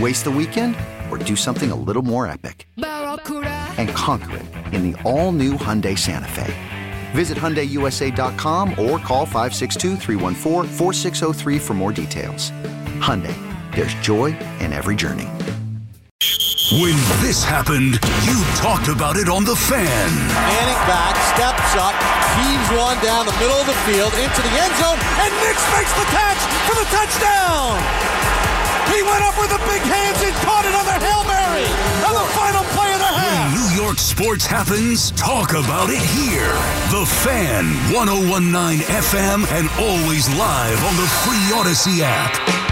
Waste the weekend or do something a little more epic? And conquer it in the all new Hyundai Santa Fe. Visit HyundaiUSA.com or call 562 for more details. Hyundai, there's joy in every journey. When this happened, you talked about it on The Fan. Manning back, steps up, heaves one down the middle of the field into the end zone, and Nix makes the catch for the touchdown! He went up with the big hands and caught it on the Hail Mary on the final play of the half. When New York sports happens, talk about it here. The Fan, 1019 FM, and always live on the free Odyssey app.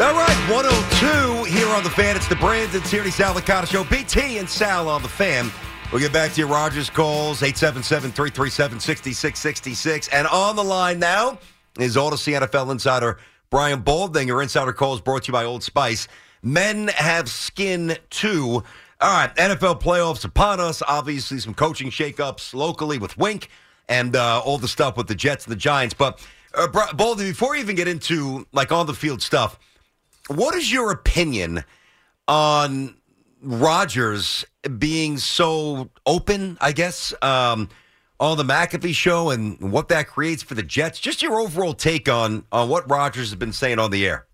All right, 102 here on the fan. It's the Brandon Tierney Sal Licata Show. BT and Sal on the fan. We'll get back to your Rodgers calls, 877-337-6666. And on the line now is Odyssey NFL insider Brian Baldinger. Insider calls brought to you by Old Spice. Men have skin too. All right, NFL playoffs upon us. Obviously, some coaching shakeups locally with Wink and uh, all the stuff with the Jets and the Giants. But uh, Baldy, before you even get into like on the field stuff, what is your opinion on Rodgers being so open, I guess, um, on the McAfee show and what that creates for the Jets? Just your overall take on on what Rodgers has been saying on the air.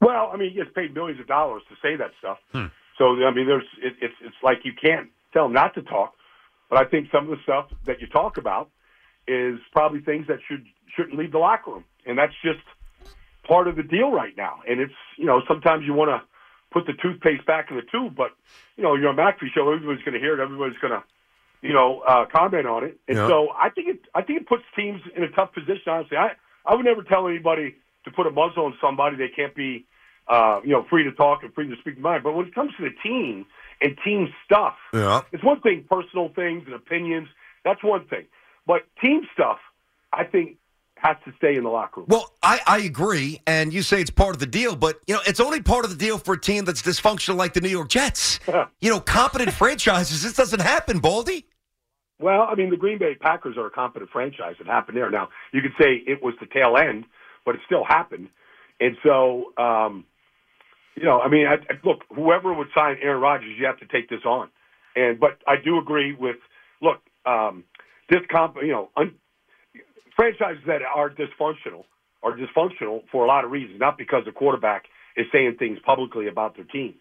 Well, I mean, he gets paid millions of dollars to say that stuff. Hmm. So I mean, there's it, it's it's like you can't tell him not to talk. But I think some of the stuff that you talk about is probably things that should shouldn't leave the locker room, and that's just part of the deal right now. And it's you know sometimes you want to put the toothpaste back in the tube, but you know you're on a McAfee show. Everybody's going to hear it. Everybody's going to you know uh, comment on it. And yeah. so I think it I think it puts teams in a tough position. Honestly, I I would never tell anybody to put a muzzle on somebody. They can't be uh, you know free to talk and free to speak their mind. But when it comes to the team and team stuff, yeah. it's one thing personal things and opinions. That's one thing. But team stuff, I think has to stay in the locker room. Well, I, I agree, and you say it's part of the deal, but you know it's only part of the deal for a team that's dysfunctional like the New York Jets. you know, competent franchises. This doesn't happen, Baldy. Well, I mean, the Green Bay Packers are a competent franchise. It happened there. Now you could say it was the tail end, but it still happened. And so, um, you know, I mean, I, I, look, whoever would sign Aaron Rodgers, you have to take this on. And but I do agree with look, um, this comp, you know, un, franchises that are dysfunctional are dysfunctional for a lot of reasons, not because the quarterback is saying things publicly about their team.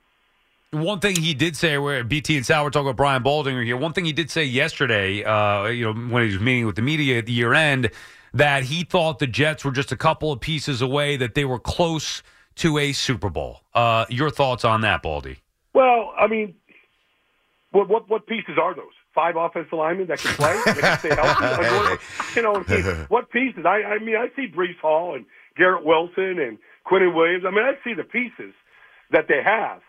One thing he did say, where BT and Sal were talking about Brian Baldinger here. One thing he did say yesterday, uh, you know, when he was meeting with the media at the year end, that he thought the Jets were just a couple of pieces away, that they were close to a Super Bowl. Uh, your thoughts on that, Baldy? Well, I mean, what what, what pieces are those? Five offensive linemen that can play, that can stay healthy. you know, what pieces? I, I mean, I see Breece Hall and Garrett Wilson and Quinnen Williams. I mean, I see the pieces that they have,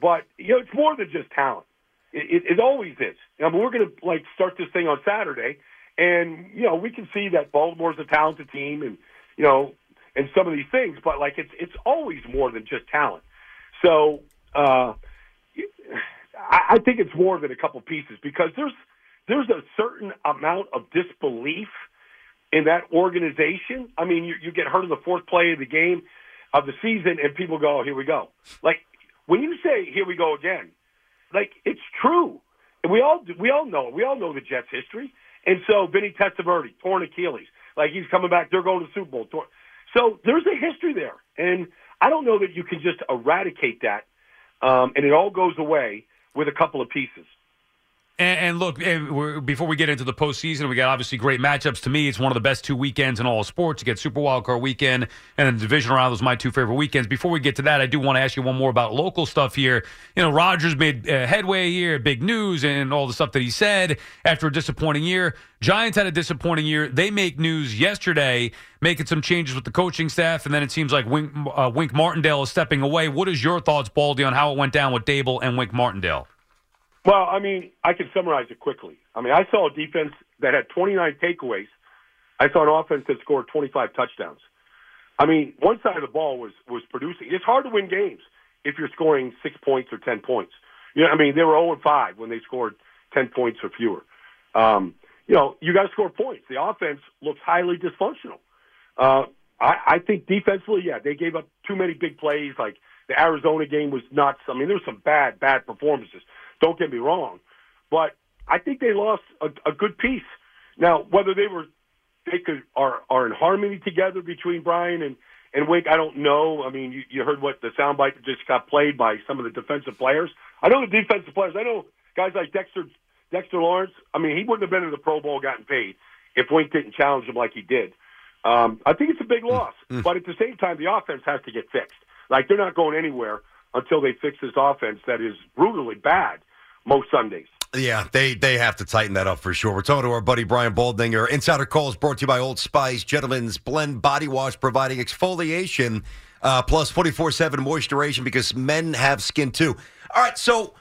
but you know, it's more than just talent. It, it, it always is. I mean, we're going to like start this thing on Saturday, and you know, we can see that Baltimore's a talented team, and you know, and some of these things, but like it's it's always more than just talent. So. uh I, I think it's more than a couple pieces because there's there's a certain amount of disbelief in that organization. I mean, you, you get hurt in the fourth play of the game of the season, and people go, oh, "Here we go." Like when you say "Here we go again," like it's true, and we all we all know we all know the Jets' history. And so Vinny Testaverde, torn Achilles, like he's coming back. They're going to the Super Bowl. Torn. So there's a history there, and I don't know that you can just eradicate that, um, and it all goes away with a couple of pieces. And, and look, we're, before we get into the postseason, we got obviously great matchups. To me, it's one of the best two weekends in all of sports. You get Super Wild Card weekend and the division round. Those my two favorite weekends. Before we get to that, I do want to ask you one more about local stuff here. You know, Rodgers made uh, headway here, big news, and all the stuff that he said after a disappointing year. Giants had a disappointing year. They make news yesterday, making some changes with the coaching staff, and then it seems like Wink, uh, Wink Martindale is stepping away. What is your thoughts, Baldy, on how it went down with Daboll and Wink Martindale? Well, I mean, I can summarize it quickly. I mean, I saw a defense that had 29 takeaways. I saw an offense that scored 25 touchdowns. I mean, one side of the ball was was producing. It's hard to win games if you're scoring six points or 10 points. You know, I mean, they were 0 5 when they scored 10 points or fewer. Um, you know, you got to score points. The offense looks highly dysfunctional. Uh, I, I think defensively, yeah, they gave up too many big plays. Like the Arizona game was nuts. I mean, there were some bad, bad performances. Don't get me wrong, but I think they lost a, a good piece. Now, whether they were they could are are in harmony together between Brian and and Wink, I don't know. I mean, you, you heard what the soundbite just got played by some of the defensive players. I know the defensive players. I know guys like Dexter Dexter Lawrence. I mean, he wouldn't have been in the Pro Bowl, gotten paid if Wink didn't challenge him like he did. Um, I think it's a big loss, mm-hmm. but at the same time, the offense has to get fixed. Like they're not going anywhere until they fix this offense that is brutally bad most Sundays. Yeah, they they have to tighten that up for sure. We're talking to our buddy Brian Baldinger. Insider calls brought to you by Old Spice, Gentlemen's Blend Body Wash, providing exfoliation uh, plus 24 7 moisturization because men have skin too. All right, so,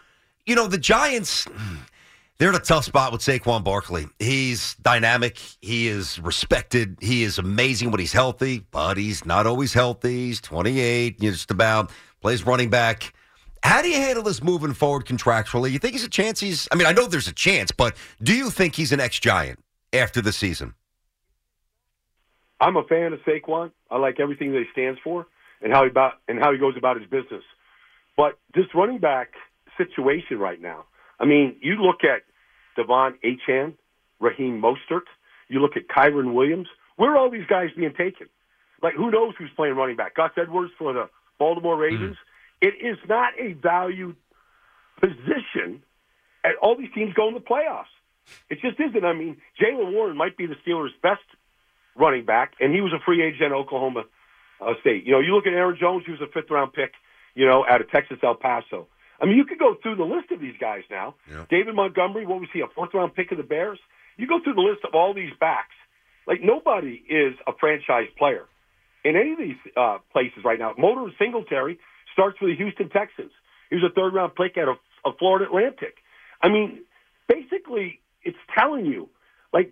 you know, the Giants, they're in a tough spot with Saquon Barkley. He's dynamic, he is respected, he is amazing when he's healthy, but he's not always healthy. He's 28, just about, plays running back. How do you handle this moving forward contractually? You think he's a chance? He's. I mean, I know there's a chance, but do you think he's an ex-giant after the season? I'm a fan of Saquon. I like everything that he stands for and how he about and how he goes about his business. But this running back situation right now. I mean, you look at De'Von Achane, Raheem Mostert. You look at Kyren Williams. Where are all these guys being taken? Like, who knows who's playing running back? Gus Edwards for the Baltimore Ravens. Mm. It is not a valued position, and all these teams go in the playoffs. It just isn't. I mean, Jaylen Warren might be the Steelers' best running back, and he was a free agent at Oklahoma uh, State. You know, you look at Aaron Jones, he was a fifth round pick, you know, out of Texas El Paso. I mean, you could go through the list of these guys now. Yeah. David Montgomery, what was he, a fourth round pick of the Bears? You go through the list of all these backs. Like, nobody is a franchise player in any of these uh, places right now. Motor Singletary starts for the Houston Texans. He was a third round pick out of, of Florida Atlantic. I mean, basically, it's telling you, like,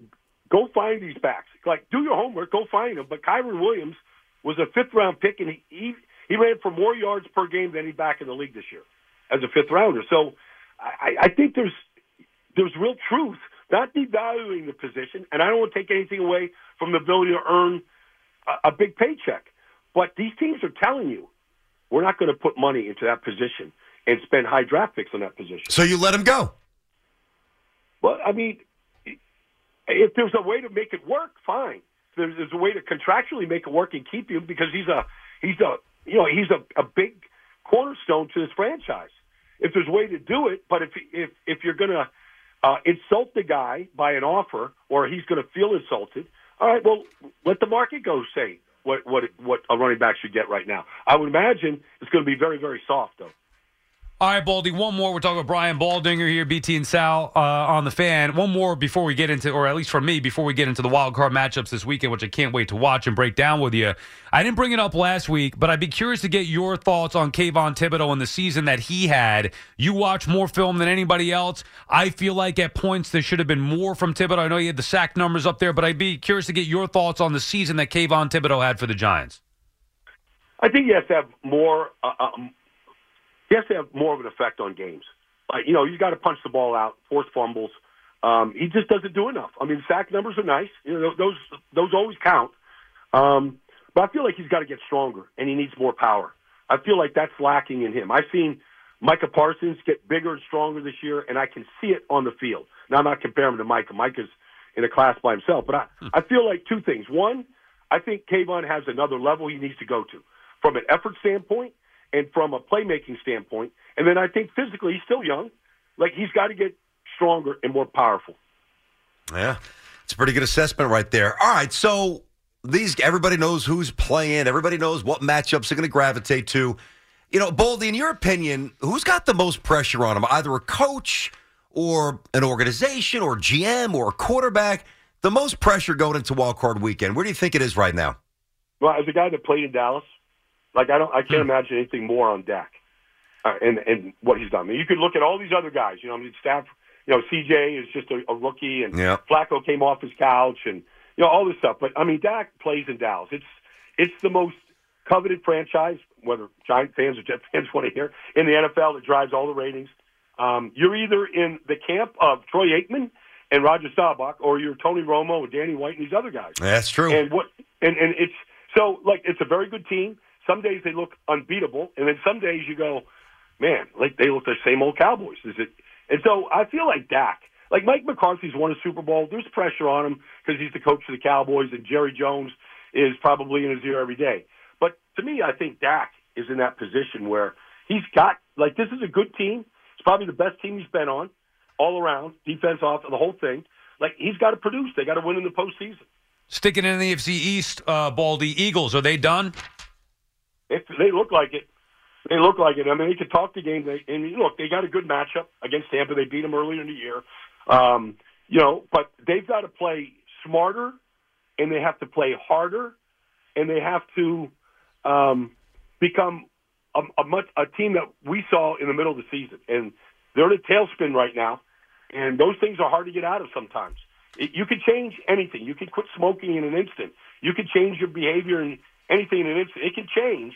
go find these backs. Like, do your homework, go find them. But Kyren Williams was a fifth round pick, and he, he he ran for more yards per game than any back in the league this year as a fifth rounder. So I, I think there's there's real truth, not devaluing the position, and I don't want to take anything away from the ability to earn a, a big paycheck. But these teams are telling you we're not going to put money into that position and spend high draft picks on that position. So you let him go? Well, I mean, if there's a way to make it work, fine. There's, there's a way to contractually make it work and keep him because he's a he's a you know he's a, a big cornerstone to this franchise. If there's a way to do it, but if if if you're going to uh, insult the guy by an offer or he's going to feel insulted, all right, well, let the market go say what what what a running back should get right now. I would imagine it's going to be very very soft though. All right, Baldy, one more. We're talking about Brian Baldinger here, BT and Sal uh, on the fan. One more before we get into, or at least for me, before we get into the wild card matchups this weekend, which I can't wait to watch and break down with you. I didn't bring it up last week, but I'd be curious to get your thoughts on Kayvon Thibodeaux and the season that he had. You watch more film than anybody else. I feel like at points there should have been more from Thibodeaux. I know you had the sack numbers up there, but I'd be curious to get your thoughts on the season that Kayvon Thibodeaux had for the Giants. I think he has to have more. Uh, um, he has to have more of an effect on games. Like you know, you got to punch the ball out, force fumbles, Um, he just doesn't do enough. I mean, sack numbers are nice. You know, those those always count. Um, but I feel like he's got to get stronger, and he needs more power. I feel like that's lacking in him. I've seen Micah Parsons get bigger and stronger this year, and I can see it on the field. Now, I'm not comparing him to Micah. Micah's in a class by himself, but I, I feel like two things. One, I think Kayvon has another level he needs to go to from an effort standpoint and from a playmaking standpoint. And then I think physically, he's still young. Like, he's got to get stronger and more powerful. Yeah, it's a pretty good assessment right there. All right, so these everybody knows who's playing. Everybody knows what matchups they're going to gravitate to. You know, Baldy, in your opinion, who's got the most pressure on him? Either a coach or an organization or GM or a quarterback. The most pressure going into Wild Card Weekend. Where do you think it is right now? Well, as a guy that played in Dallas, like I don't, I can't imagine anything more on Dak uh, and and what he's done. I mean, you could look at all these other guys. You know, I mean, staff. You know, CJ is just a, a rookie, and Yeah. Flacco came off his couch, and you know all this stuff. But I mean, Dak plays in Dallas. It's it's the most coveted franchise, whether Giant fans or Jet fans want to hear, in the NFL that drives all the ratings. Um, you're either in the camp of Troy Aikman and Roger Staubach, or you're Tony Romo and Danny White and these other guys. That's true. And what and and it's so like it's a very good team. Some days they look unbeatable, and then some days you go, man, like they look the same old Cowboys. Is it? And so I feel like Dak, like Mike McCarthy's won a Super Bowl. There's pressure on him because he's the coach of the Cowboys, and Jerry Jones is probably in his ear every day. But to me, I think Dak is in that position where he's got like this is a good team. It's probably the best team he's been on all around, defense, off, the whole thing. Like he's got to produce. They got to win in the postseason. Sticking in the AFC East, uh, Baldy Eagles, are they done? If they look like it, they look like it. I mean, they could talk the game. They and look, they got a good matchup against Tampa. They beat them earlier in the year. Um, you know, but they've got to play smarter, and they have to play harder, and they have to um, become a, a much a team that we saw in the middle of the season. And they're in a tailspin right now, and those things are hard to get out of sometimes. You could change anything. You could quit smoking in an instant. You could change your behavior and anything in an instant. It can change,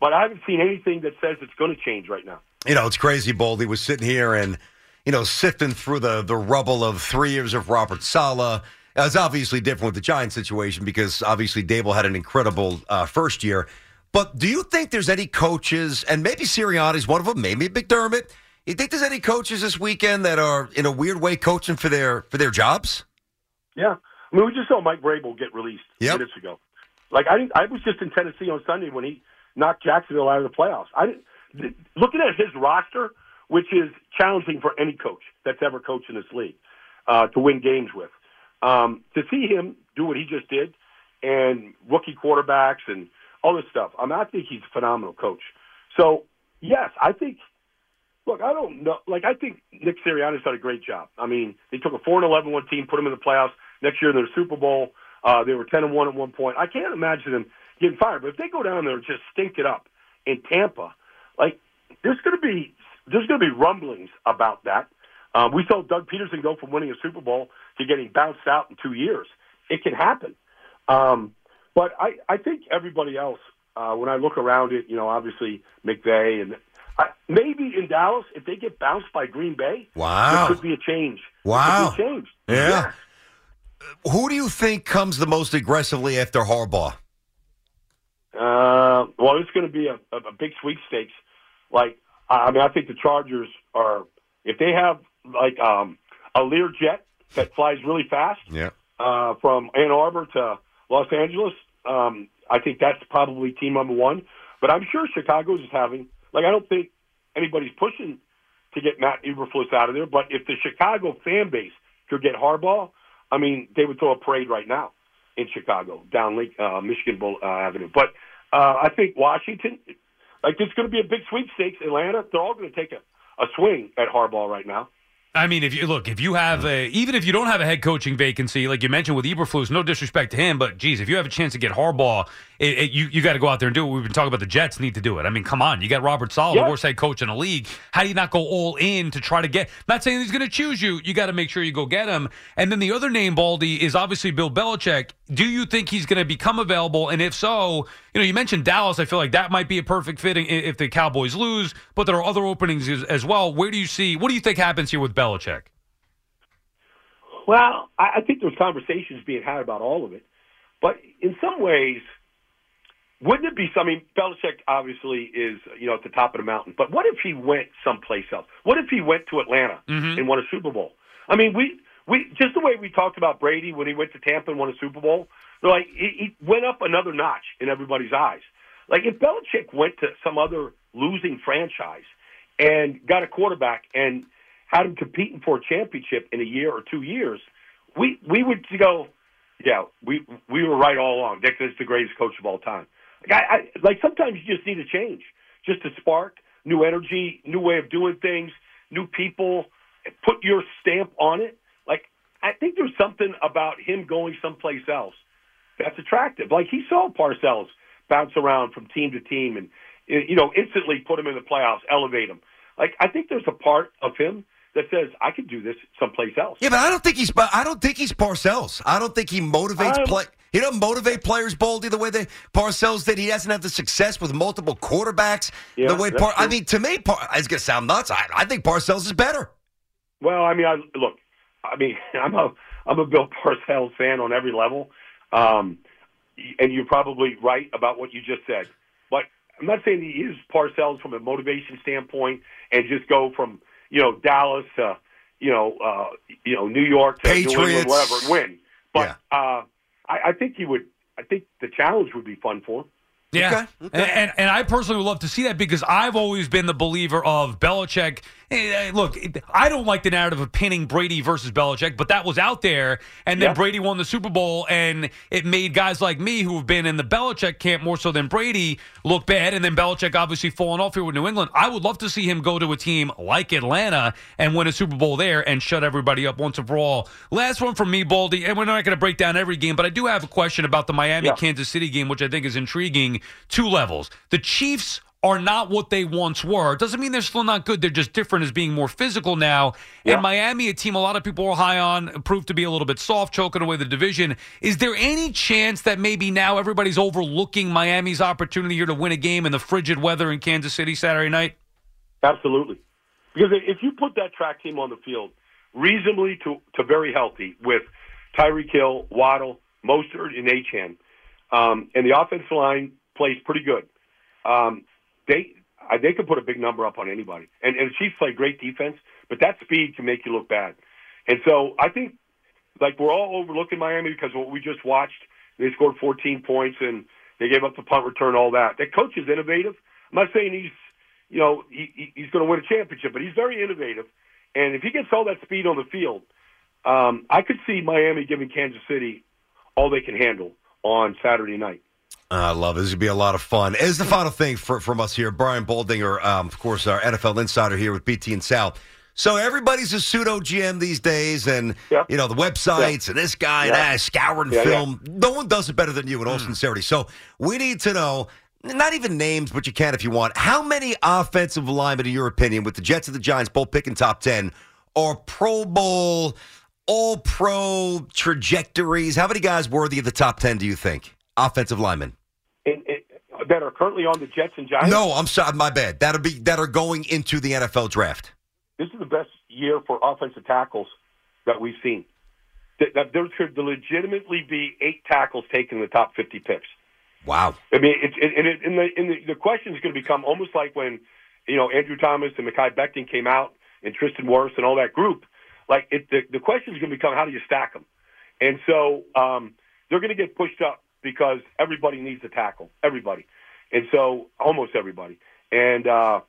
but I haven't seen anything that says it's going to change right now. You know, it's crazy, Baldy was sitting here and, you know, sifting through the, the rubble of three years of Robert Saleh. It's obviously different with the Giants situation because obviously Daboll had an incredible uh, first year. But do you think there's any coaches, and maybe Sirianni's one of them, maybe McDermott, you think there's any coaches this weekend that are in a weird way coaching for their for their jobs? Yeah, I mean, we just saw Mike Vrabel get released Yep. minutes ago. Like I, I was just in Tennessee on Sunday when he knocked Jacksonville out of the playoffs. I looking at his roster, which is challenging for any coach that's ever coached in this league uh, to win games with. Um, to see him do what he just did, and rookie quarterbacks and all this stuff. I mean, I think he's a phenomenal coach. So yes, I think Look, I don't know. Like, I think Nick Sirianni's done a great job. I mean, they took a four and eleven one team, put them in the playoffs. Next year, they're the Super Bowl. Uh, they were ten and one at one point. I can't imagine them getting fired. But if they go down there and just stink it up in Tampa, like there's going to be there's going to be rumblings about that. Um, we saw Doug Pederson go from winning a Super Bowl to getting bounced out in two years. It can happen. Um, but I, I think everybody else, uh, when I look around it, you know, obviously McVay and I, maybe in Dallas, if they get bounced by Green Bay, Wow. there could be a change. Wow. There could be a change. Yeah. Who do you think comes the most aggressively after Harbaugh? Uh, well, it's going to be a, a, big sweepstakes. Like, I I mean, I think the Chargers are, if they have like um, a Lear jet that flies really fast Yeah. uh, from Ann Arbor to Los Angeles, um, I think that's probably team number one. But I'm sure Chicago's is having, like, I don't think anybody's pushing to get Matt Eberflus out of there. But if the Chicago fan base could get Harbaugh, I mean, they would throw a parade right now in Chicago down Lake uh, Michigan Bowl, uh, Avenue. But uh, I think Washington, like, it's going to be a big sweepstakes. Atlanta, they're all going to take a, a swing at Harbaugh right now. I mean, if you look, if you have a, even if you don't have a head coaching vacancy, like you mentioned with Eberflus, no disrespect to him, but geez, if you have a chance to get Harbaugh, it, it, you you got to go out there and do it. We've been talking about the Jets need to do it. I mean, come on, you got Robert Saleh, the worst head coach in the league. How do you not go all in to try to get? Not saying he's going to choose you. You got to make sure you go get him. And then the other name, Baldy, is obviously Bill Belichick. Do you think he's going to become available? And if so, you know, you mentioned Dallas. I feel like that might be a perfect fit i- if the Cowboys lose, but there are other openings as, as well. Where do you see? What do you think happens here with Belichick? Well, I, I think there's conversations being had about all of it, but in some ways, wouldn't it be something? Belichick obviously is you know at the top of the mountain, but what if he went someplace else? What if he went to Atlanta Mhm. and won a Super Bowl? I mean, we we just the way we talked about Brady when he went to Tampa and won a Super Bowl. They're like he, he went up another notch in everybody's eyes. Like if Belichick went to some other losing franchise and got a quarterback and had him competing for a championship in a year or two years, we we would go, yeah, we we were right all along. Dick is the greatest coach of all time. Like, I, I, like sometimes you just need a change, just a spark, new energy, new way of doing things, new people. Put your stamp on it. Like I think there's something about him going someplace else that's attractive. Like he saw Parcells bounce around from team to team and you know instantly put him in the playoffs, elevate him. Like I think there's a part of him that says I could do this someplace else. Yeah, but I don't think he's. I don't think he's Parcells. I don't think he motivates I'm- play. He doesn't motivate players, Baldy, the way that Parcells did. He hasn't had the success with multiple quarterbacks. Yeah, the way Par- I mean, to me, Par- it's gonna sound nuts. I, I think Parcells is better. Well, I mean, I look. I mean, I'm a I'm a Bill Parcells fan on every level, um, and you're probably right about what you just said. But I'm not saying he is Parcells from a motivation standpoint, and just go from you know Dallas to you know uh, you know New York to New England, Patriots. whatever, and win. But uh, I, I think he would. I think the challenge would be fun for him. Yeah, Okay, okay. And, and and I personally would love to see that because I've always been the believer of Belichick. Look, I don't like the narrative of pinning Brady versus Belichick, but that was out there, and then Yeah. Brady won the Super Bowl, and it made guys like me who have been in the Belichick camp more so than Brady look bad, and then Belichick obviously falling off here with New England. I would love to see him go to a team like Atlanta and win a Super Bowl there and shut everybody up once and for all. Last one from me, Baldy, and we're not going to break down every game, but I do have a question about the Miami. Kansas City game, which I think is intriguing. Two levels. The Chiefs are not what they once were. Doesn't mean they're still not good. They're just different as being more physical now. Yeah. And Miami, a team a lot of people are high on, proved to be a little bit soft, choking away the division. Is there any chance that maybe now everybody's overlooking Miami's opportunity here to win a game in the frigid weather in Kansas City Saturday night? Absolutely. Because if you put that track team on the field reasonably to, to very healthy with Tyreek Hill, Waddle, Mostert, and Achane, um, and the offensive line plays pretty good, um, they uh, they could put a big number up on anybody. And, and the Chiefs play great defense, but that speed can make you look bad. And so I think like we're all overlooking Miami because what we just watched, they scored 14 points and they gave up the punt return, all that. That coach is innovative. I'm not saying he's, you know, he, he- he's going to win a championship, but he's very innovative. And if he gets all that speed on the field, um, I could see Miami giving Kansas City all they can handle on Saturday night. I love it. This would be a lot of fun. As the final thing for, from us here, Brian Baldinger, um, of course, our NFL insider here with BT and Sal. So everybody's a pseudo GM these days, and Yeah. you know the websites and this guy and that scouring Yeah, film. No one does it better than you, in all sincerity. So we need to know, not even names, but you can if you want. How many offensive linemen, in your opinion, with the Jets and the Giants both picking top ten, are Pro Bowl, All Pro trajectories? How many guys worthy of the top ten? Do you think offensive linemen? That are currently on the Jets and Giants. No, I'm sorry, my bad. That'll be that are going into the NFL draft. this is the best year for offensive tackles that we've seen. There could legitimately be eight tackles taken in the top 50 picks. Wow. I mean, it's it, and, it, and, the, and the, the question is going to become almost like when you know Andrew Thomas and Mekhi Becton came out and Tristan Wirfs and all that group. Like it, the the question is going to become how do you stack them? And so um, they're going to get pushed up because everybody needs a tackle, everybody, and so almost everybody. And uh,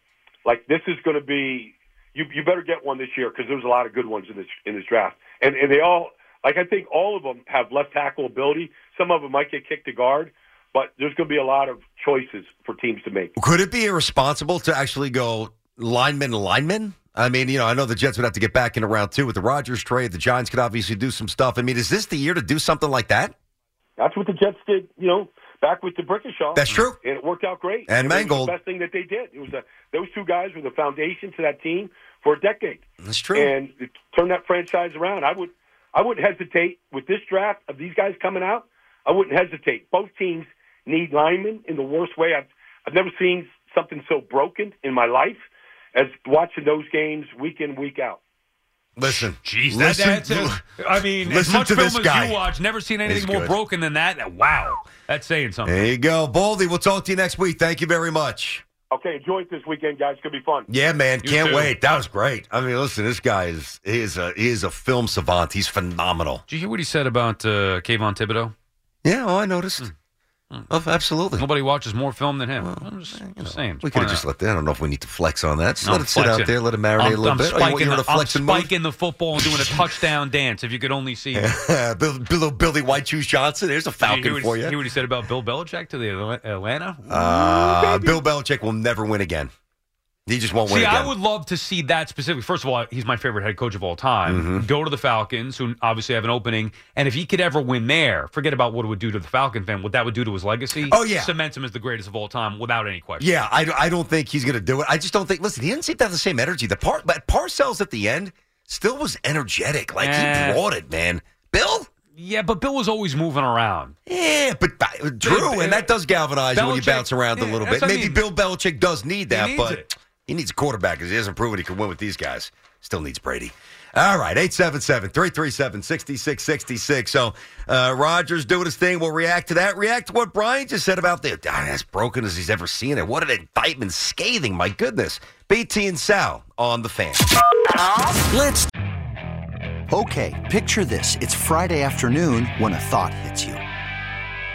like this is going to be you you better get one this year because there's a lot of good ones in this in this draft, and and they all like I think all of them have left tackle ability. Some of them might get kicked to guard, but there's going to be a lot of choices for teams to make. Could it be irresponsible to actually go lineman lineman? I mean, you know, I know the Jets would have to get back into round two with the Rodgers trade. The Giants could obviously do some stuff. I mean, is this the year to do something like that? That's what the Jets did, you know, back with D'Brickashaw. That's true. and it worked out great. And it was Mangold. the best thing that they did. It was a, those two guys were the foundation to that team for a decade. That's true. and it turned that franchise around. I would, I wouldn't hesitate with this draft of these guys coming out. I wouldn't hesitate. Both teams need linemen in the worst way. I've, I've never seen something so broken in my life as watching those games week in week out. Listen, Jeez, that, listen, that's a, I mean, as much to film this as guy. you watch, never seen anything He's more good. broken than that. Wow, that's saying something. There you go, Baldy. We'll talk to you next week. Thank you very much. Okay, enjoy it this weekend, guys. It's gonna be fun. Yeah, man, You can't too. wait. That was great. I mean, listen, this guy is he is a he is a film savant. He's phenomenal. Did you hear what he said about uh, Kayvon Thibodeaux? Yeah, oh, I noticed. Oh, absolutely. Nobody watches more film than him. I'm just, just saying. We could have just out. let that. I don't know if we need to flex on that. Just I'm let it sit flexing. out there. Let it marinate I'm, a little I'm bit. Oh, you want- Spiking, you the, I'm move? spiking the football and doing a touchdown dance. If you could only see. Bill, Bill, Billy White Shoes Johnson. There's a you Falcon what, for he- you. hear what he said about Bill Belichick to the Atla- Atlanta? Uh, Bill Belichick will never win again. He just won't win See. I would love to see that specifically. First of all, he's my favorite head coach of all time. Mm-hmm. Go to the Falcons, who obviously have an opening, and if he could ever win there, forget about what it would do to the Falcon fan. What that would do to his legacy. Oh, yeah. cements him as the greatest of all time without any question. Yeah, I, I don't think he's going to do it. I just don't think. Listen, he didn't seem to have the same energy. The part, but Parcells at the end still was energetic. Like Eh. he brought it, man. Bill. Yeah, but Bill was always moving around. Yeah, but Drew, and that does galvanize you when you bounce around a little bit. what I Maybe mean. Bill Belichick does need that, but it. He needs a quarterback because he hasn't proven he can win with these guys. Still needs Brady. All right, 877 337 6666. So, uh, Rodgers doing his thing. We'll react to that. React to what Brian just said about the. As broken as he's ever seen it. What an indictment. Scathing. My goodness. BT and Sal on the fan. Let's Okay, picture this. It's Friday afternoon when a thought hits you.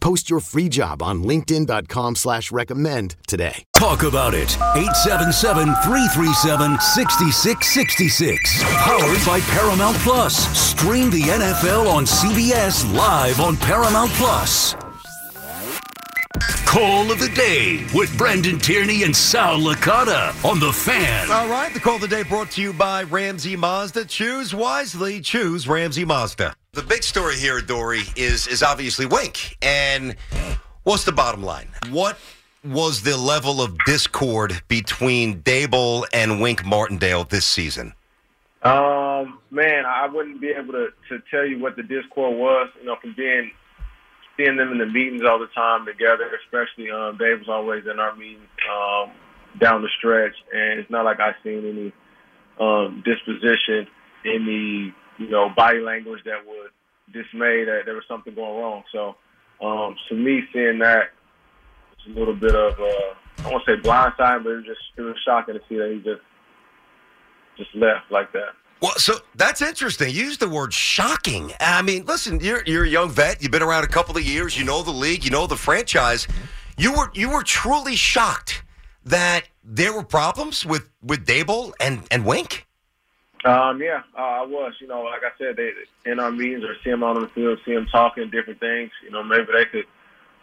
Post your free job on linkedin.com slash recommend today. talk about it. 877 337 6666. Powered by Paramount Plus. Stream the NFL on CBS live on Paramount Plus. Call of the day with Brandon Tierney and Sal Licata on the fan. All right, the call of the day brought to you by Ramsey Mazda. Choose wisely. Choose Ramsey Mazda. The big story here, Dory, is is obviously Wink. And what's the bottom line? What was the level of discord between Daboll and Wink Martindale this season? Um, man, I wouldn't be able to, to tell you what the discord was, you know, from being seeing them in the meetings all the time together, especially um Dave was always in our meetings um down the stretch and it's not like I seen any um disposition, any, you know, body language that would dismay that there was something going wrong. So um to me seeing that it's a little bit of uh I won't say blindside, but it was just it was shocking to see that he just just left like that. Well, so that's interesting. You used the word shocking. I mean, listen, you're you're a young vet. You've been around a couple of years. You know the league. You know the franchise. You were you were truly shocked that there were problems with with Daboll and and Wink. Um, yeah, uh, I was. You know, like I said, they in our meetings or see him out on the field, see him talking different things. You know, maybe they could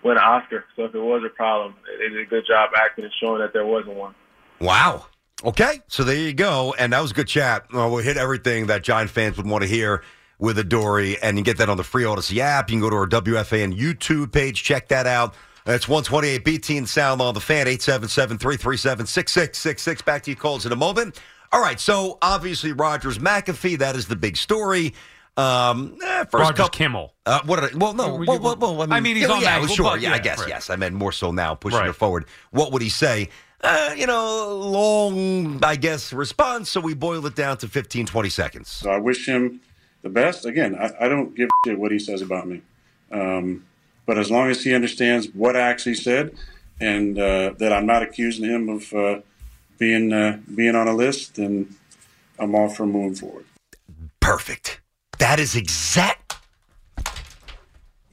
win an Oscar. So if it was a problem, they did a good job acting and showing that there wasn't one. Wow. Okay, so there you go, and that was a good chat. We'll hit everything that Giant fans would want to hear with Adoree', and you get that on the free Odyssey app. You can go to our WFAN YouTube page, check that out. That's 128 BT and Sound on the fan, 877 337 6666. Back to you, calls in a moment. All right, so obviously Rodgers McAfee, that is the big story. Um, eh, first Rodgers couple, Kimmel. Uh, what did I, well, no, We- well, well, well, I mean, I mean, he's yeah, on yeah, that, sure, but yeah, I guess, right. yes. I meant more so now, pushing Right. it forward. What would he say? Uh, you know, long, I guess, response. So we boil it down to 15, 20 seconds. So I wish him the best. Again, I, I don't give a shit what he says about me. Um, but as long as he understands what I actually said and uh, that I'm not accusing him of uh, being uh, being on a list, then I'm all for moving forward. Perfect. That is exact.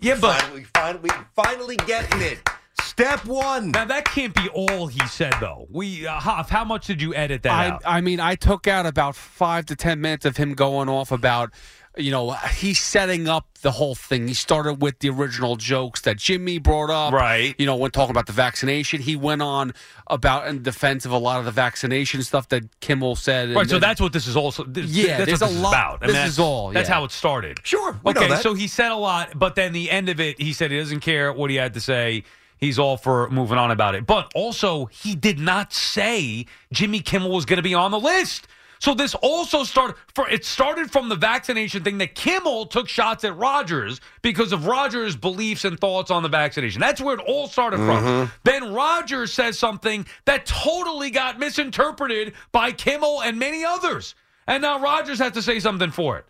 Yeah, but Finally, finally, finally getting it. Step one. Now that can't be all he said, though. We uh, Hoff, how much did you edit that I, out? I mean, I took out about five to ten minutes of him going off about, you know, he's setting up the whole thing. He started with the original jokes that Jimmy brought up, Right. You know, when talking about the vaccination, he went on about in defense of a lot of the vaccination stuff that Kimmel said. and Right, so then- that's what this is also. This, Yeah, that's there's what a this lot- is about. this that's, is all, That's how it started. Sure, okay, so he said a lot, but then the end of it, he said he doesn't care what he had to say. He's all for moving on about it. But also, he did not say Jimmy Kimmel was going to be on the list. So this also started for it started from the vaccination thing that Kimmel took shots at Rodgers because of Rodgers' beliefs and thoughts on the vaccination. That's where it all started from. Mm-hmm. Then Rodgers says something that totally got misinterpreted by Kimmel and many others. And now Rodgers has to say something for it.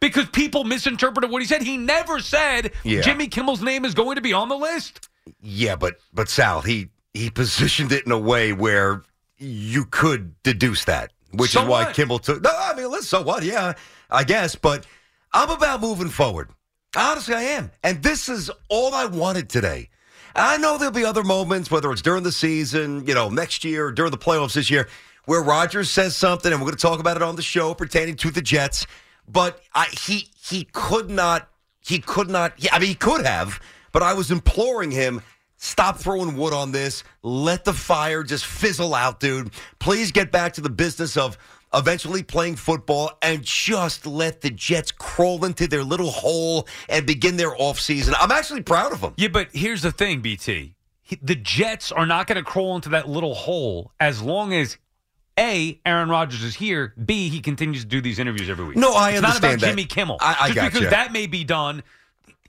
Because people misinterpreted what he said. He never said Yeah. Jimmy Kimmel's name is going to be on the list. Yeah, but but Sal, he he positioned it in a way where you could deduce that, which So is why what? Kimmel took. No, I mean, listen, so what? Yeah, I guess, but I'm about moving forward. Honestly, I am, and this is all I wanted today. I know there'll be other moments, whether it's during the season, you know, next year, or during the playoffs this year, where Rodgers says something, and we're going to talk about it on the show pertaining to the Jets. But I, he he could not he could not. Yeah, I mean, he could have, but I was imploring him. Stop throwing wood on this. Let the fire just fizzle out, dude. Please get back to the business of eventually playing football and just let the Jets crawl into their little hole and begin their offseason. I'm actually proud of them. Yeah, but here's the thing, BT. The Jets are not going to crawl into that little hole as long as A, Aaron Rodgers is here, B, he continues to do these interviews every week. No, I it's not about that. Jimmy Kimmel. I- I Just gotcha. because that may be done,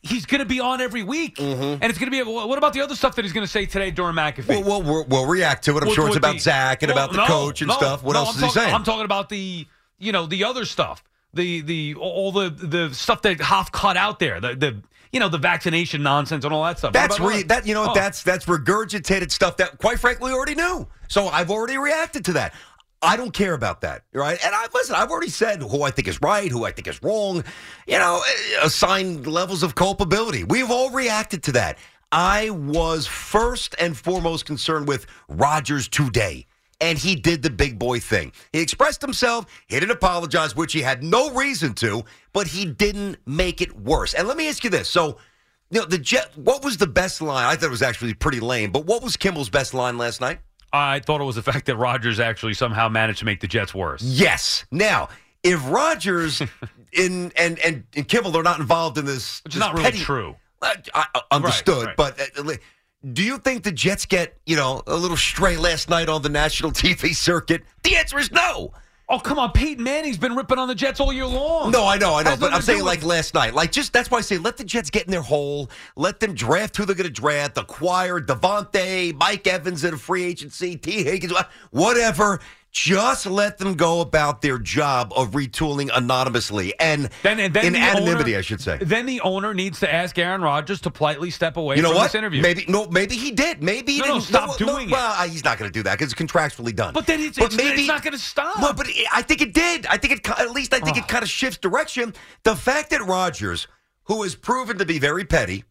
he's going to be on every week. Mm-hmm. And it's going to be, what about the other stuff that he's going to say today during McAfee? Well, we'll, we'll, we'll react to it. I'm sure it's about the- Zach and Well, about the no, coach and no, stuff. What no, else I'm is he talking- saying? I'm talking about the, you know, the other stuff. The the all the the stuff that Hoff cut out there. The the you know the vaccination nonsense and all that stuff. That's re- that you know Oh. that's that's regurgitated stuff that quite frankly we already knew. So I've already reacted to that. I don't care about that, right? And I listen. I've already said who I think is right, who I think is wrong. You know, eh, assigned levels of culpability. We've all reacted to that. I was first and foremost concerned with Rodgers today. And he did the big boy thing. He expressed himself. He didn't apologize, which he had no reason to, but he didn't make it worse. And let me ask you this. So, you know, the Jet, what was the best line? I thought it was actually pretty lame, but what was Kimmel's best line last night? I thought it was the fact that Rodgers actually somehow managed to make the Jets worse. Yes. Now, if Rodgers in and, and and Kimmel are not involved in this, Which is not really petty- true. I, I understood, right. but uh, do you think the Jets get you know a little stray last night on the national TV circuit? The answer is no. Oh, come on. Peyton Manning's been ripping on the Jets all year long. No, I know, I know, Has but I'm saying like with- last night, like just that's why I say let the Jets get in their hole, let them draft who they're going to draft, acquire Devontae, Mike Evans in a free agency, Tee Higgins, whatever. Just let them go about their job of retooling anonymously and, Then, and then in the anonymity, owner- I should say. Then the owner needs to ask Aaron Rodgers to politely step away You know from what? this interview. Maybe no. Maybe he did. Maybe he No, no, didn't. stop doing it. Well, he's not going to do that because it's contractually done. But then it's, it's, it's not going to stop. Well, but it- I think it did. I think it. At least I think Oh. it kind of shifts direction. The fact that Rodgers, who has proven to be very petty,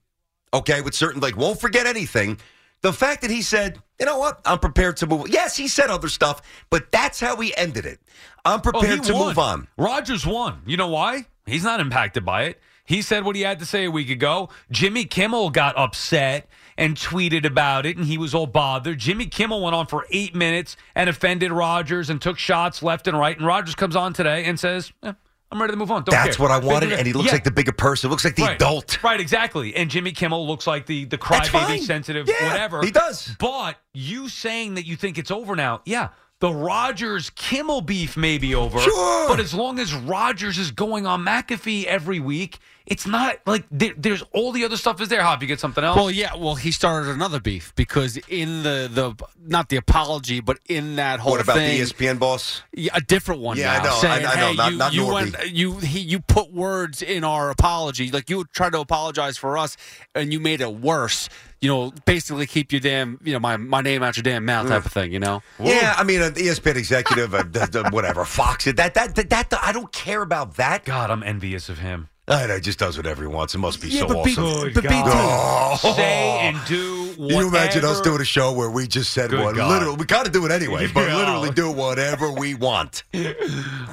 okay, with certain like won't forget anything. The fact that he said, you know what, I'm prepared to move. Yes, he said other stuff, but that's how he ended it. I'm Oh, prepared to won. move on. Rodgers won. You know why? He's not impacted by it. He said what he had to say a week ago. Jimmy Kimmel got upset and tweeted about it, and he was all bothered. Jimmy Kimmel went on for eight minutes and offended Rodgers and took shots left and right. And Rodgers comes on today and says, "Eh, "I'm ready to move on." Don't That's care." what I wanted, and he looks Yeah. like the bigger person. Looks like the right. adult. Right, exactly. And Jimmy Kimmel looks like the the crybaby, sensitive, Yeah, whatever. he does. But you saying that you think it's over now, yeah. The Rodgers Kimmel beef may be over. Sure. But as long as Rodgers is going on McAfee every week, it's not like there, there's all the other stuff is there. Hop, you get something else? Well, yeah. Well, he started another beef because in the the not the apology, but in that whole What about thing, the ESPN boss? Yeah, a different one. Yeah, I know, I- Saying, I know, hey, not- you, not you went, you he, you put words in our apology, like you tried to apologize for us, and you made it worse. You know, basically keep your damn, you know, my my name out your damn mouth, type of thing. You know. Yeah, I mean, an ESPN executive, uh, d- d- whatever, Fox, that, that, that, that, I don't care about that. God, I'm envious of him. I know, he just does whatever he wants. It must be Yeah, so but B- awesome. but BT Oh. Say and do Can you imagine us doing a show where we just said Good what? God. Literally, we kind of do it anyway, but Yeah. literally do whatever we want.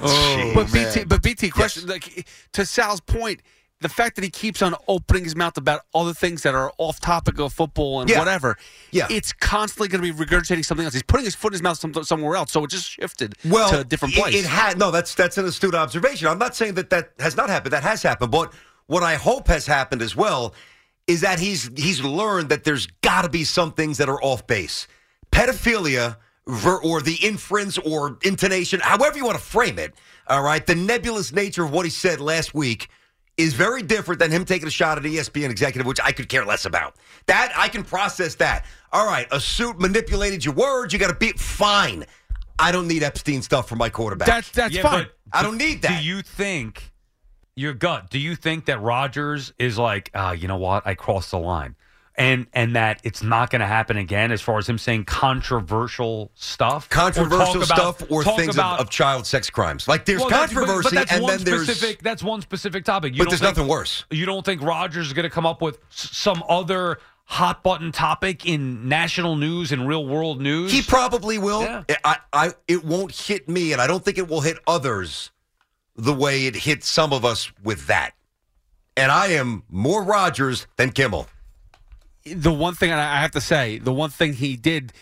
Oh, But BT, but BT, question like to Sal's point, the fact that he keeps on opening his mouth about other things that are off topic of football and Yeah. whatever, Yeah. it's constantly going to be regurgitating something else. He's putting his foot in his mouth some, somewhere else, so it just shifted well, to a different it- place. It, had no. That's that's an astute observation. I'm not saying that that has not happened. That has happened. But what I hope has happened as well is that he's he's learned that there's got to be some things that are off base. Pedophilia or the inference or intonation, however you want to frame it. All right, the nebulous nature of what he said last week is very different than him taking a shot at ESPN executive, which I could care less about. That I can process that. All right, a suit manipulated your words. You got to be fine. I don't need Epstein stuff for my quarterback. That's that's Yeah, fine. I don't need that. Do you think your gut? Do you think that Rodgers is like, ah, you know what? I crossed the line, and and that it's not going to happen again? As far as him saying controversial stuff, Or controversial about- stuff or talk things about- of, of child sex crimes. Like there's Well, that's- but- controversy, but, that's and one then there's specific. That's one specific topic. You but there's think- nothing worse. You don't think Rodgers is going to come up with some other hot button topic in national news and real world news? He probably will. Yeah. I, I, it won't hit me, and I don't think it will hit others the way it hit some of us with that. And I am more Rodgers than Kimmel. The one thing I have to say, the one thing he did,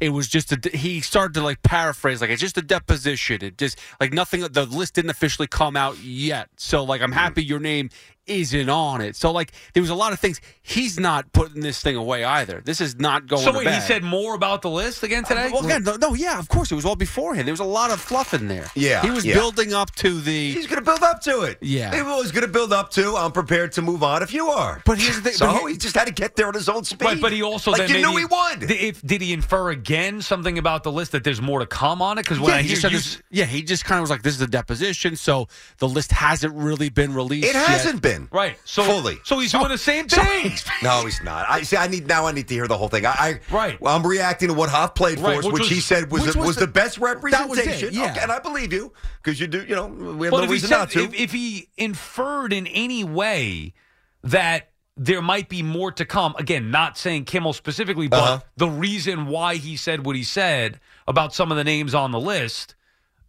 it was just a, he started to like paraphrase, like it's just a deposition. It just like nothing. The list didn't officially come out yet, so like I'm mm-hmm. happy your name isn't on it. So like there was a lot of things. He's not putting this thing away either. This is not going. so to wait, he said more about the list again uh, today. Well, again, no, no, yeah, of course, it was all beforehand. There was a lot of fluff in there. Yeah, he was yeah. building up to the. He's going to build up to it. Yeah. He was going to build up to. I'm prepared to move on if you are. But here's the thing- So but here- he just had to get there at his own speed. But, but he also like then you maybe, knew he would. Did, if, did he infer again something about the list that there's more to come on it? Because when yeah, I he hear just said you, this- yeah, he just kind of was like, "This is a deposition, so the list hasn't really been released." it yet. hasn't been right, so fully. so he's doing the same thing. No, he's not. I see. I need now. I need to hear the whole thing. I, I Right. Well, I'm reacting to what Hoff played for us, which which, was- he said was was was the- the, best representation. it, yeah. Okay, and I believe you because you do. You know, we have But no reason said, not to. if, if he inferred in any way that there might be more to come, again, not saying Kimmel specifically, but Uh-huh. the reason why he said what he said about some of the names on the list.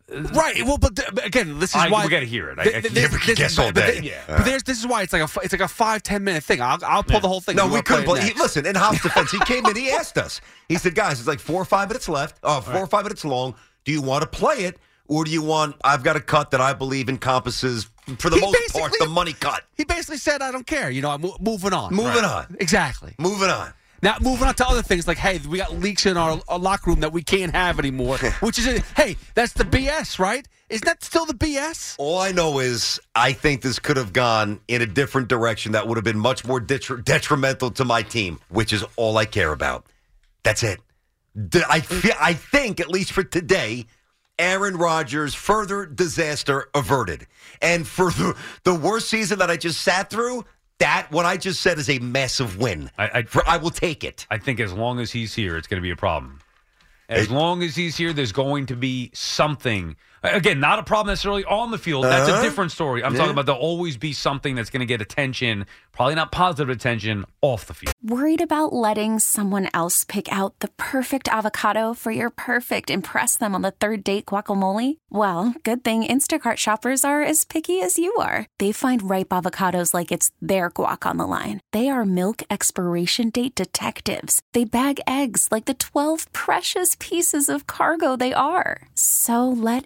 Right. Well, but, th- but again, this is I- why we gotta hear it. I- th- I th- can't- this- we guess all but- but th- Yeah. But there's this is why it's like a f- it's like a five ten minute thing. I'll I'll pull the whole thing. no, You we couldn't. it he, listen, in Hoff's defense, he came in. He asked us. He said, "Guys, it's like four or five minutes left. Oh, four or five minutes long. Do you want to play it, or do you want? I've got a cut that I believe encompasses, for the He most part, the money cut. He basically said, "I don't care." You know, I'm mo- moving on. Moving on. Exactly. Moving on. Now moving on to other things like, hey, we got leaks in our, our locker room that we can't have anymore. which is, a, hey, that's the BS, right? Isn't that still the BS? All I know is I think this could have gone in a different direction that would have been much more detri- detrimental to my team, which is all I care about. That's it. I, mm. fe- I think, at least for today, Aaron Rodgers' further disaster averted. And for the, the worst season that I just sat through, that, what I just said, is a massive win. I, I, For, I will take it. I think as long as he's here, it's going to be a problem. As long as he's here, there's going to be something. Again, not a problem necessarily on the field. That's a Uh-huh. different story. I'm Yeah. talking about there'll always be something that's going to get attention, probably not positive attention, off the field. Worried about letting someone else pick out the perfect avocado for your perfect impress them on the third date guacamole? Well, good thing Instacart shoppers are as picky as you are. They find ripe avocados like it's their guac on the line. They are milk expiration date detectives. They bag eggs like the 12 precious pieces of cargo they are. So let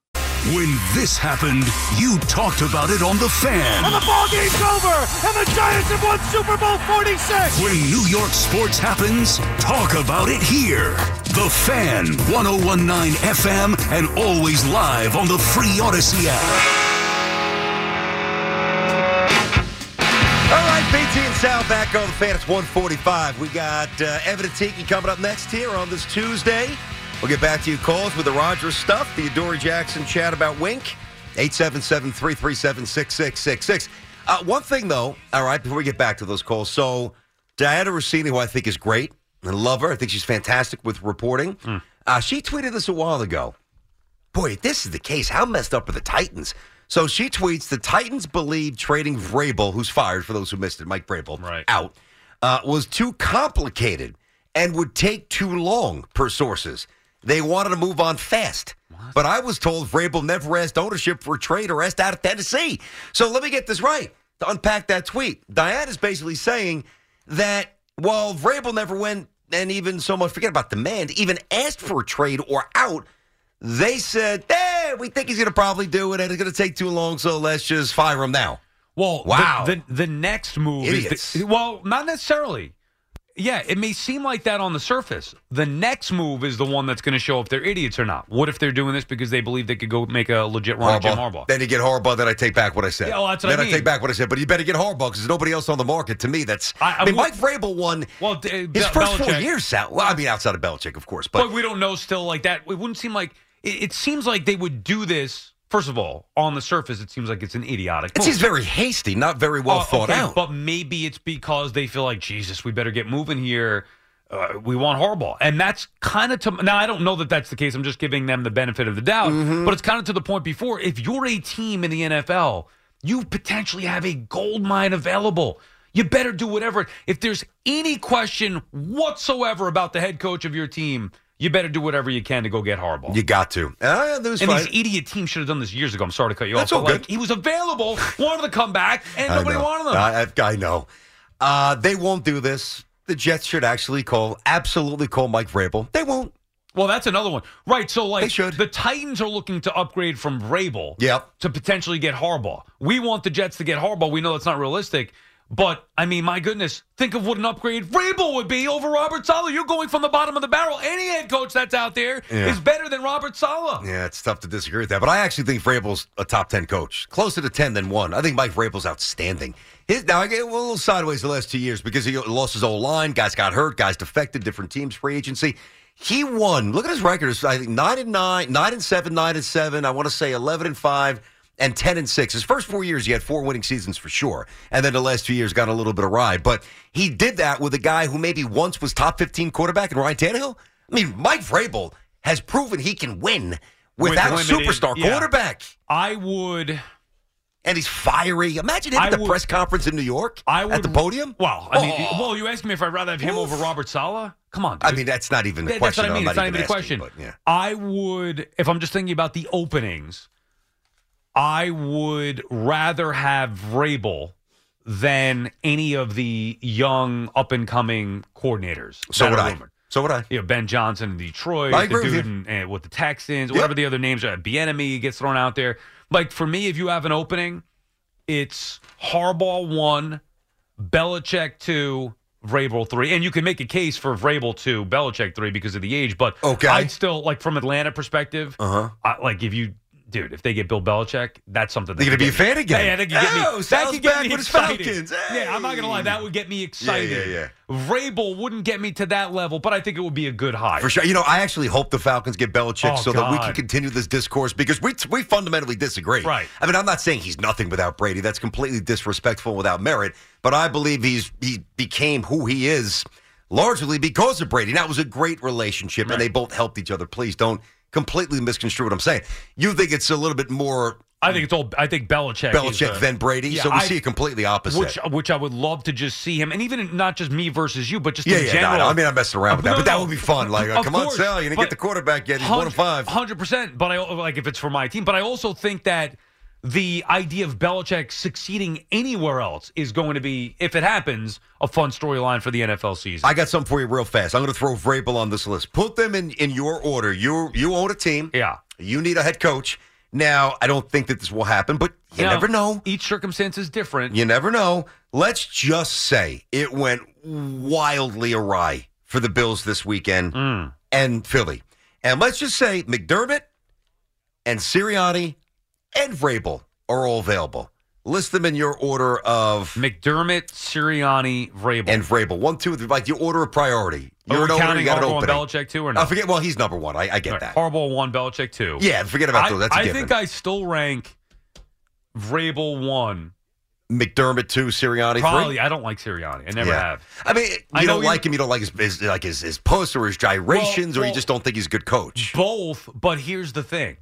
When this happened, you talked about it on The Fan. And the ball game's over, and the Giants have won Super Bowl 46. When New York sports happens, talk about it here. The Fan, 1019 FM, and always live on the free Audacy app. All right, BT and Sal back on the fan. It's 145. We got uh, Evan and Tiki coming up next here on this Tuesday. We'll get back to you calls with the Rodgers stuff, the Adoree' Jackson chat about Wink. 877 337 6666. Uh, One thing, though, all right, before we get back to those calls. So, Dianna Russini, who I think is great and love her, I think she's fantastic with reporting. Uh, she tweeted this a while ago. Boy, if this is the case, how messed up are the Titans? So she tweets the Titans believe trading Vrabel, who's fired for those who missed it, Mike Vrabel, right. out, uh, was too complicated and would take too long, per sources. They wanted to move on fast. But I was told Vrabel never asked ownership for a trade or asked out of Tennessee. So let me get this right to unpack that tweet. Diane is basically saying that while Vrabel never went and even so much, forget about demand, even asked for a trade or out, they said, hey, we think he's going to probably do it and it's going to take too long, so let's just fire him now. Well, Wow. The, the, the next move Idiots. is the, well, not necessarily. Yeah, it may seem like that on the surface. The next move is the one that's going to show if they're idiots or not. What if they're doing this because they believe they could go make a legit run at Jim Harbaugh? Then you get Harbaugh, then I take back what I said. Yeah, well, that's what then I mean. take back what I said. But you better get Harbaugh because there's nobody else on the market. To me, that's. I, I mean, would- Mike Vrabel won Well, d- uh, his Be- first four years. Sal. Well, I mean, outside of Belichick, of course. But But we don't know still like that. It wouldn't seem like it, it seems like they would do this. First of all, on the surface, it seems like it's an idiotic. it seems very hasty, not very well Oh, thought okay, out. But maybe it's because they feel like Jesus, we better get moving here. Uh, we want Harbaugh, and that's kind of to now. I don't know that that's the case. I'm just giving them the benefit of the doubt. Mm-hmm. But it's kind of to the point before. If you're a team in the NFL, you potentially have a gold mine available. You better do whatever. If there's any question whatsoever about the head coach of your team, you better do whatever you can to go get Harbaugh. you got to. Uh, and fine. these idiot teams should have done this years ago. I'm sorry to cut you That's off. but like, he was available, wanted to come back, and I nobody know. wanted him. I, I know. Uh, they won't do this. The Jets should actually call, absolutely call Mike Vrabel. They won't. Well, that's another one. Right. So, like, the Titans are looking to upgrade from Vrabel Yep. to potentially get Harbaugh. We want the Jets to get Harbaugh. We know that's not realistic. But, I mean, my goodness, think of what an upgrade Vrabel would be over Robert Saleh. You're going from the bottom of the barrel. Any head coach that's out there is Yeah. better than Robert Saleh. Yeah, it's tough to disagree with that. But I actually think Vrabel's a top 10 coach. Closer to 10 than 1. I think Mike Vrabel's outstanding. His, now, I get a little sideways the last two years because he lost his old line. Guys got hurt. Guys defected. Different teams, free agency. He won. Look at his records. I think 9 and 9, 9 and 7, 9 and 7. I want to say 11 and 5 and 10 and 6. His first four years, he had four winning seasons for sure. And then the last two years got a little bit of ride. But he did that with a guy who maybe once was top 15 quarterback in Ryan Tannehill. I mean, Mike Vrabel has proven he can win without a limited- superstar yeah. quarterback. I would. And he's fiery. Imagine him at the would- press conference in New York I would at the podium. Well, I mean, Oh. well, you asked me if I'd rather have him over Robert Saleh. Come on, I mean, that's not even the That- question. That's what I mean. It's not even a question. but yeah. I would, if I'm just thinking about the openings, I would rather have Vrabel than any of the young up and coming coordinators. So would I. rumored. So would I. You know, Ben Johnson in Detroit, I the dude in, and with the Texans, Yep. whatever the other names are. Bieniemy gets thrown out there. Like for me, if you have an opening, it's Harbaugh one, Belichick two, Vrabel three, and you can make a case for Vrabel two, Belichick three because of the age. But Okay. I'd still like from Atlanta perspective. Uh-huh. I, like if you. Dude, if they get Bill Belichick, that's something. that You're gonna be a fan me- again. Yeah, that could get me. Oh, that Sal's could get back me with his excited. Falcons. Yeah, I'm not gonna lie, that would get me excited. yeah, Vrabel wouldn't get me to that level, but I think it would be a good hire. For sure. You know, I actually hope the Falcons get Belichick Oh, so that we can continue this discourse because we we fundamentally disagree. Right. I mean, I'm not saying he's nothing without Brady. That's completely disrespectful without merit. But I believe he's he became who he is largely because of Brady. That was a great relationship, Right. and they both helped each other. Please don't completely misconstrue what I'm saying. You think it's a little bit more I think it's all. I think Belichick. Belichick the- than Brady, Yeah, so we I- see it completely opposite. Which, which I would love to just see him, and even not just me versus you, but just yeah, in yeah. general. no, no, I mean, I'm messing around with that, No, but that would be fun. Like, uh, Of come on, Sal, you didn't get the quarterback yet. He's one five. Hundred percent. But I like if it's for my team. But I also think that the idea of Belichick succeeding anywhere else is going to be, if it happens, a fun storyline for the NFL season. I got something for you real fast. I'm going to throw Vrabel on this list. Put them in, in your order. You you own a team. Yeah. You need a head coach. Now, I don't think that this will happen, but you Now, never know. Each circumstance is different. You never know. Let's just say it went wildly awry for the Bills this weekend Mm. and Philly. And let's just say McDermott and Sirianni and Vrabel are all available. List them in your order of McDermott, Sirianni, Vrabel. and Vrabel. One, two, three, like your order of priority. You're an counting you got an opening. Belichick too, or no? I forget. Well, he's number one. I, I get Right, that. Harbaugh one, Belichick two. Yeah, forget about I, those. That's a I given. think I still rank Vrabel one. McDermott two, Sirianni Probably. three. I don't like Sirianni. I never Yeah. have. I mean, you I don't like him. You don't like his, his like his, his posts or his gyrations, or Well, you just don't think he's a good coach. Both, but here's the thing.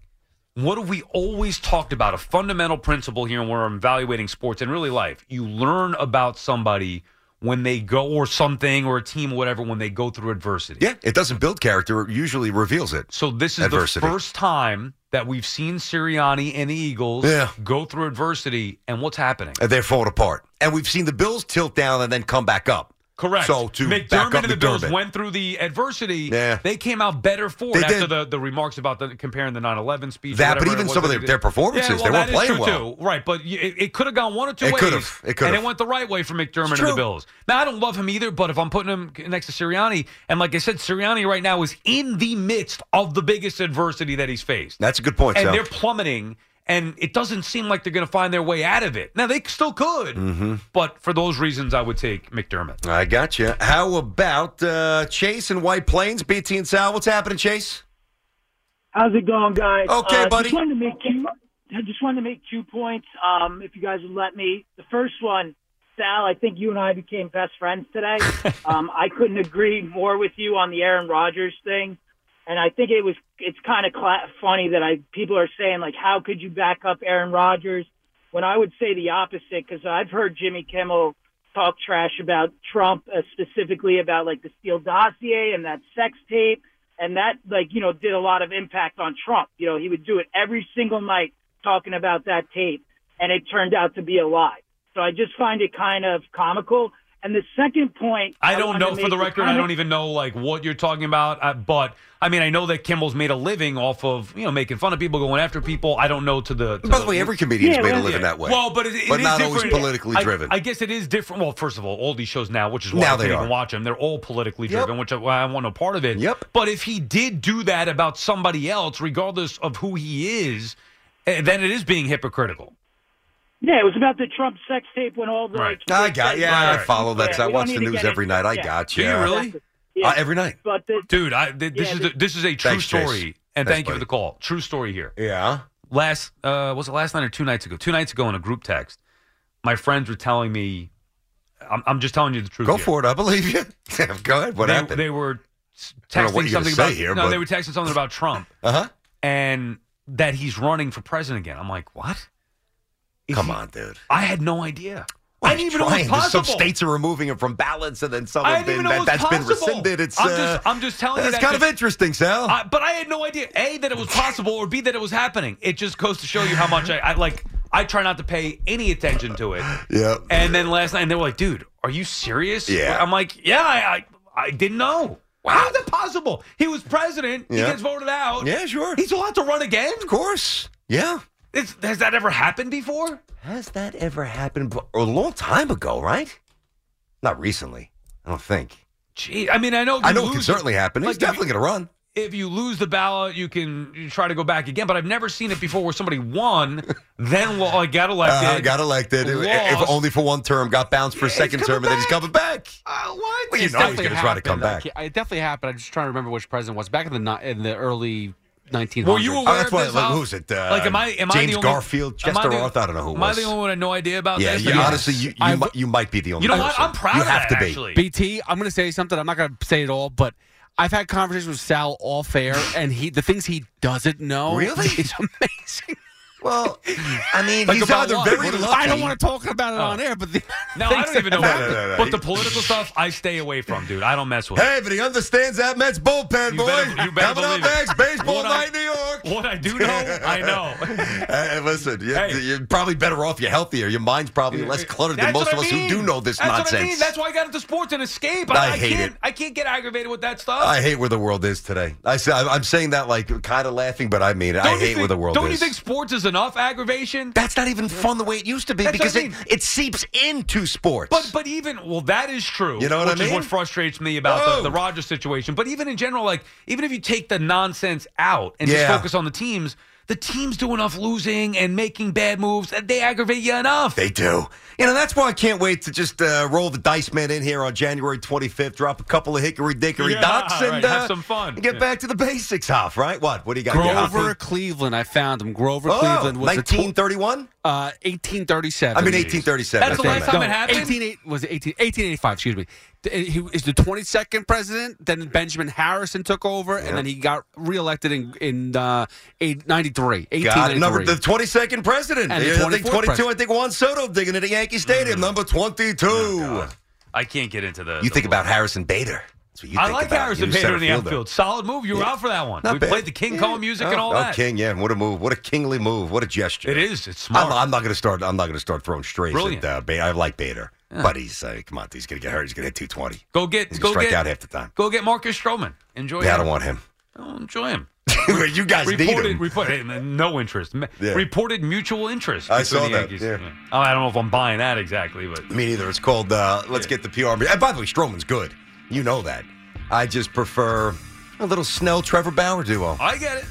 What have we always talked about? A fundamental principle here when we're evaluating sports and really life. You learn about somebody when they go, or something, or a team, or whatever, when they go through adversity. Yeah, it doesn't build character. It usually reveals it. So this is Adversity. the first time that we've seen Sirianni and the Eagles Yeah. go through adversity, and what's happening? They're falling apart. And we've seen the Bills tilt down and then come back up. Correct. So to back McDermott up and the Bills went through the adversity. Yeah. They came out better for They it after the, the remarks about the comparing the 9/11 speech. That, but even some of their- their performances, Yeah, they weren't playing well. Too. Right, but it, it could have gone one or two It ways. could've. It could've. And it went the right way for McDermott and the. Bills. Now I don't love him either, but if I'm putting him next to Sirianni, and like I said, Sirianni right now is in the midst of the biggest adversity that he's faced. That's a good point. point, and Sal. they're plummeting. And it doesn't seem like they're going to find their way out of it. Now they still could, Mm-hmm. but for those reasons, I would take McDermott. I got you. How about uh, Chase and White Plains, BT and Sal? What's happening, Chase? How's it going, guys? Okay, uh, buddy. Just wanted to make two. I just wanted to make two points. Um, if you guys would let me. The first one, Sal. I think you and I became best friends today. um, I couldn't agree more with you on the Aaron Rodgers thing, and I think it was. It's kind of cla- funny that I people are saying like, how could you back up Aaron Rodgers? When I would say the opposite, because I've heard Jimmy Kimmel talk trash about Trump, uh, specifically about like the Steele dossier and that sex tape and that like you know did a lot of impact on Trump. You know, he would do it every single night talking about that tape, and it turned out to be a lie. So I just find it kind of comical. And the second point, I don't wanted know for the was record. I don't even know like what you're talking about. Uh, but I mean, I know that Kimmel's made a living off of you know making fun of people, going after people. I don't know to the. To By the way, every comedian's made a living that way. Well, but it, it But is not always politically I- driven. I, guess it is different. Well, first of all, all these shows now, which is why Now I they can't even watch them. They're all politically Yep. driven, which I, why I want no part of it. Yep. But if he did do that about somebody else, regardless of who he is, eh, then it is being hypocritical. Yeah, it was about the Trump sex tape when all the. Right. Like, I got yeah. I follow that. Yeah, I watch the news every into night. I Yeah. got Do you. you really? Yeah. Uh, every night. But the, Dude, I, th- this Yeah, is the- a, this is a true Thanks, Chase. story, and Thanks, thank you for the call. True story here. Yeah. Last uh, was it last night or two nights ago? Two nights ago in a group text, my friends were telling me, "I'm, I'm just telling you the truth." Go here. for it. I believe you. Go ahead. What they, happened? They were s- I don't know what texting you're something say about here, no, but- they were texting something about Trump Uh huh. and that he's running for president again. I'm like, what? Come he- on, dude. I had no idea. Well, I didn't even know it was trying. possible. Some states are removing it from ballots, and then some have been that, that's been rescinded. It's I'm uh, just, I'm just telling you that's kind of interesting, Sal. I, but I had no idea a that it was possible or b that it was happening. It just goes to show you how much I, I like. I try not to pay any attention to it. yeah. And then last night, and they were like, "Dude, are you serious?" Yeah. I'm like, "Yeah, I, I, I didn't know. How is that possible? He was president. He gets voted out. Yeah, sure. He's allowed to run again. Of course. Yeah. It's, has that ever happened before? Has that ever happened? a long time ago, right? Not recently. I don't think. Gee, I mean, I know. I know it can certainly happen. He's like, if definitely going to run. If you lose the ballot, you can you try to go back again. But I've never seen it before where somebody won, then like, got elected, Uh, got elected, if only for one term. Got bounced for a second term, and then he's coming back. Uh, what? Well, you It's know he's going to try to come back. It definitely happened. I'm just trying to remember which president was back in the in the early 1900s. Were you Oh, aware that's of why. this? Like, who's it? Uh, like, am I? Am I the only, Garfield, am Chester the- Arth. I don't know who it Am I the only one who had no idea about Yeah, this? yeah. Yes. Honestly, you you, I've- might, you might be the only. You know what? I'm proud You of have that, to be. actually. BT, I'm going to say something. I'm not going to say it all, but I've had conversations with Sal off air, and he the things he doesn't know Really? is amazing. Well, I mean, Like he's either what? very lucky. I don't want to talk about it Oh. on air, but the No, I things don't even know. No, no, no, no. But the political stuff, I stay away from, dude. I don't mess with. it. Hey, but he understands that Mets bullpen, You boy. better- you better Coming up believe it. next, baseball What I- night in New York. fuck? What I do know, Hey, listen, you're, Hey. you're probably better off. You're healthier. Your mind's probably less cluttered than most of I us who do know this That's nonsense. What I mean. That's why I got into sports and escape. I I, hate can't. it. I can't get aggravated with that stuff. I hate where the world is today. I I'm saying that like kind of laughing, but I mean it. I Don't you hate think- where the world is. Don't you think sports is enough aggravation? That's not even fun the way it used to be That's because I it, mean. it seeps into sports. But but even well, that is true. You know what I which is mean? what frustrates me about Oh. the, the Rodgers situation. But even in general, like even if you take the nonsense out and just focus on the teams, the teams do enough losing and making bad moves, and they aggravate you enough. They do. You know, that's why I can't wait to just uh, roll the dice man in here on January 25th, drop a couple of hickory dickory Yeah, ducks, and right, have uh, some fun. and get Yeah. back to the basics, Hoff, right? What? What do you got? Grover, Hoffy? Cleveland. I found him. Grover, Oh, Cleveland was the tw- 1931? Uh, 1837. I mean, 1837. That's the last time man. it happened? 18, was it 18, 1885, excuse me. He is the 22nd president. Then Benjamin Harrison took over, and then he got reelected in in uh, eight- 93. Got it. 1893. Number the 22nd president. And the Yeah, I think 24th 22. I think Juan Soto digging it at Yankee Stadium. Number 22. I can't get into the. you the think about Harrison Bader. That's what you I like. Harrison Bader in the fielder. outfield. Solid move. You were Yeah. out for that one. Not we bad. played the King Kong music and all that. oh, that. King, yeah. What a move. What a kingly move. What a gesture. It is. It's smart. I'm, I'm not going to start. I'm not going to start throwing strays. Brilliant. At, uh, Ba- I like Bader, but he's uh, come on. He's going to get hurt. He's going to hit 220. Go get. He's Go strike get. out half the time. Go get Marcus Stroman. Enjoy. Yeah, I don't want him. Oh, enjoy him. you guys need reported, him. reported no interest. Yeah. Reported mutual interest. I saw that, yeah. Oh, I don't know if I'm buying that exactly, but Me neither. It's called uh, Let's Get the PR. And by the way, Stroman's good. You know that. I just prefer a little Snell Trevor Bauer duo. I get it.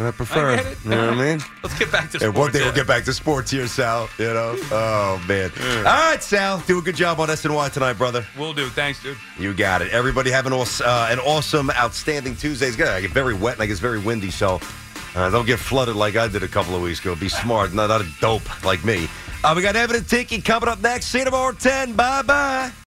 I prefer. I get it. You know what I mean? Let's get back to And sports. one day yeah. we'll get back to sports here, Sal. You know? Oh, man. All right, Sal. Do a good job on SNY tonight, brother. We'll do. Thanks, dude. You got it. Everybody have an, aws- uh, an awesome, outstanding Tuesday. It's going to get very wet and I guess very windy, so uh, don't get flooded like I did a couple of weeks ago. Be smart, not, not a dope like me. Uh, we got Evan and Tiki coming up next. See you tomorrow at 10. Bye-bye.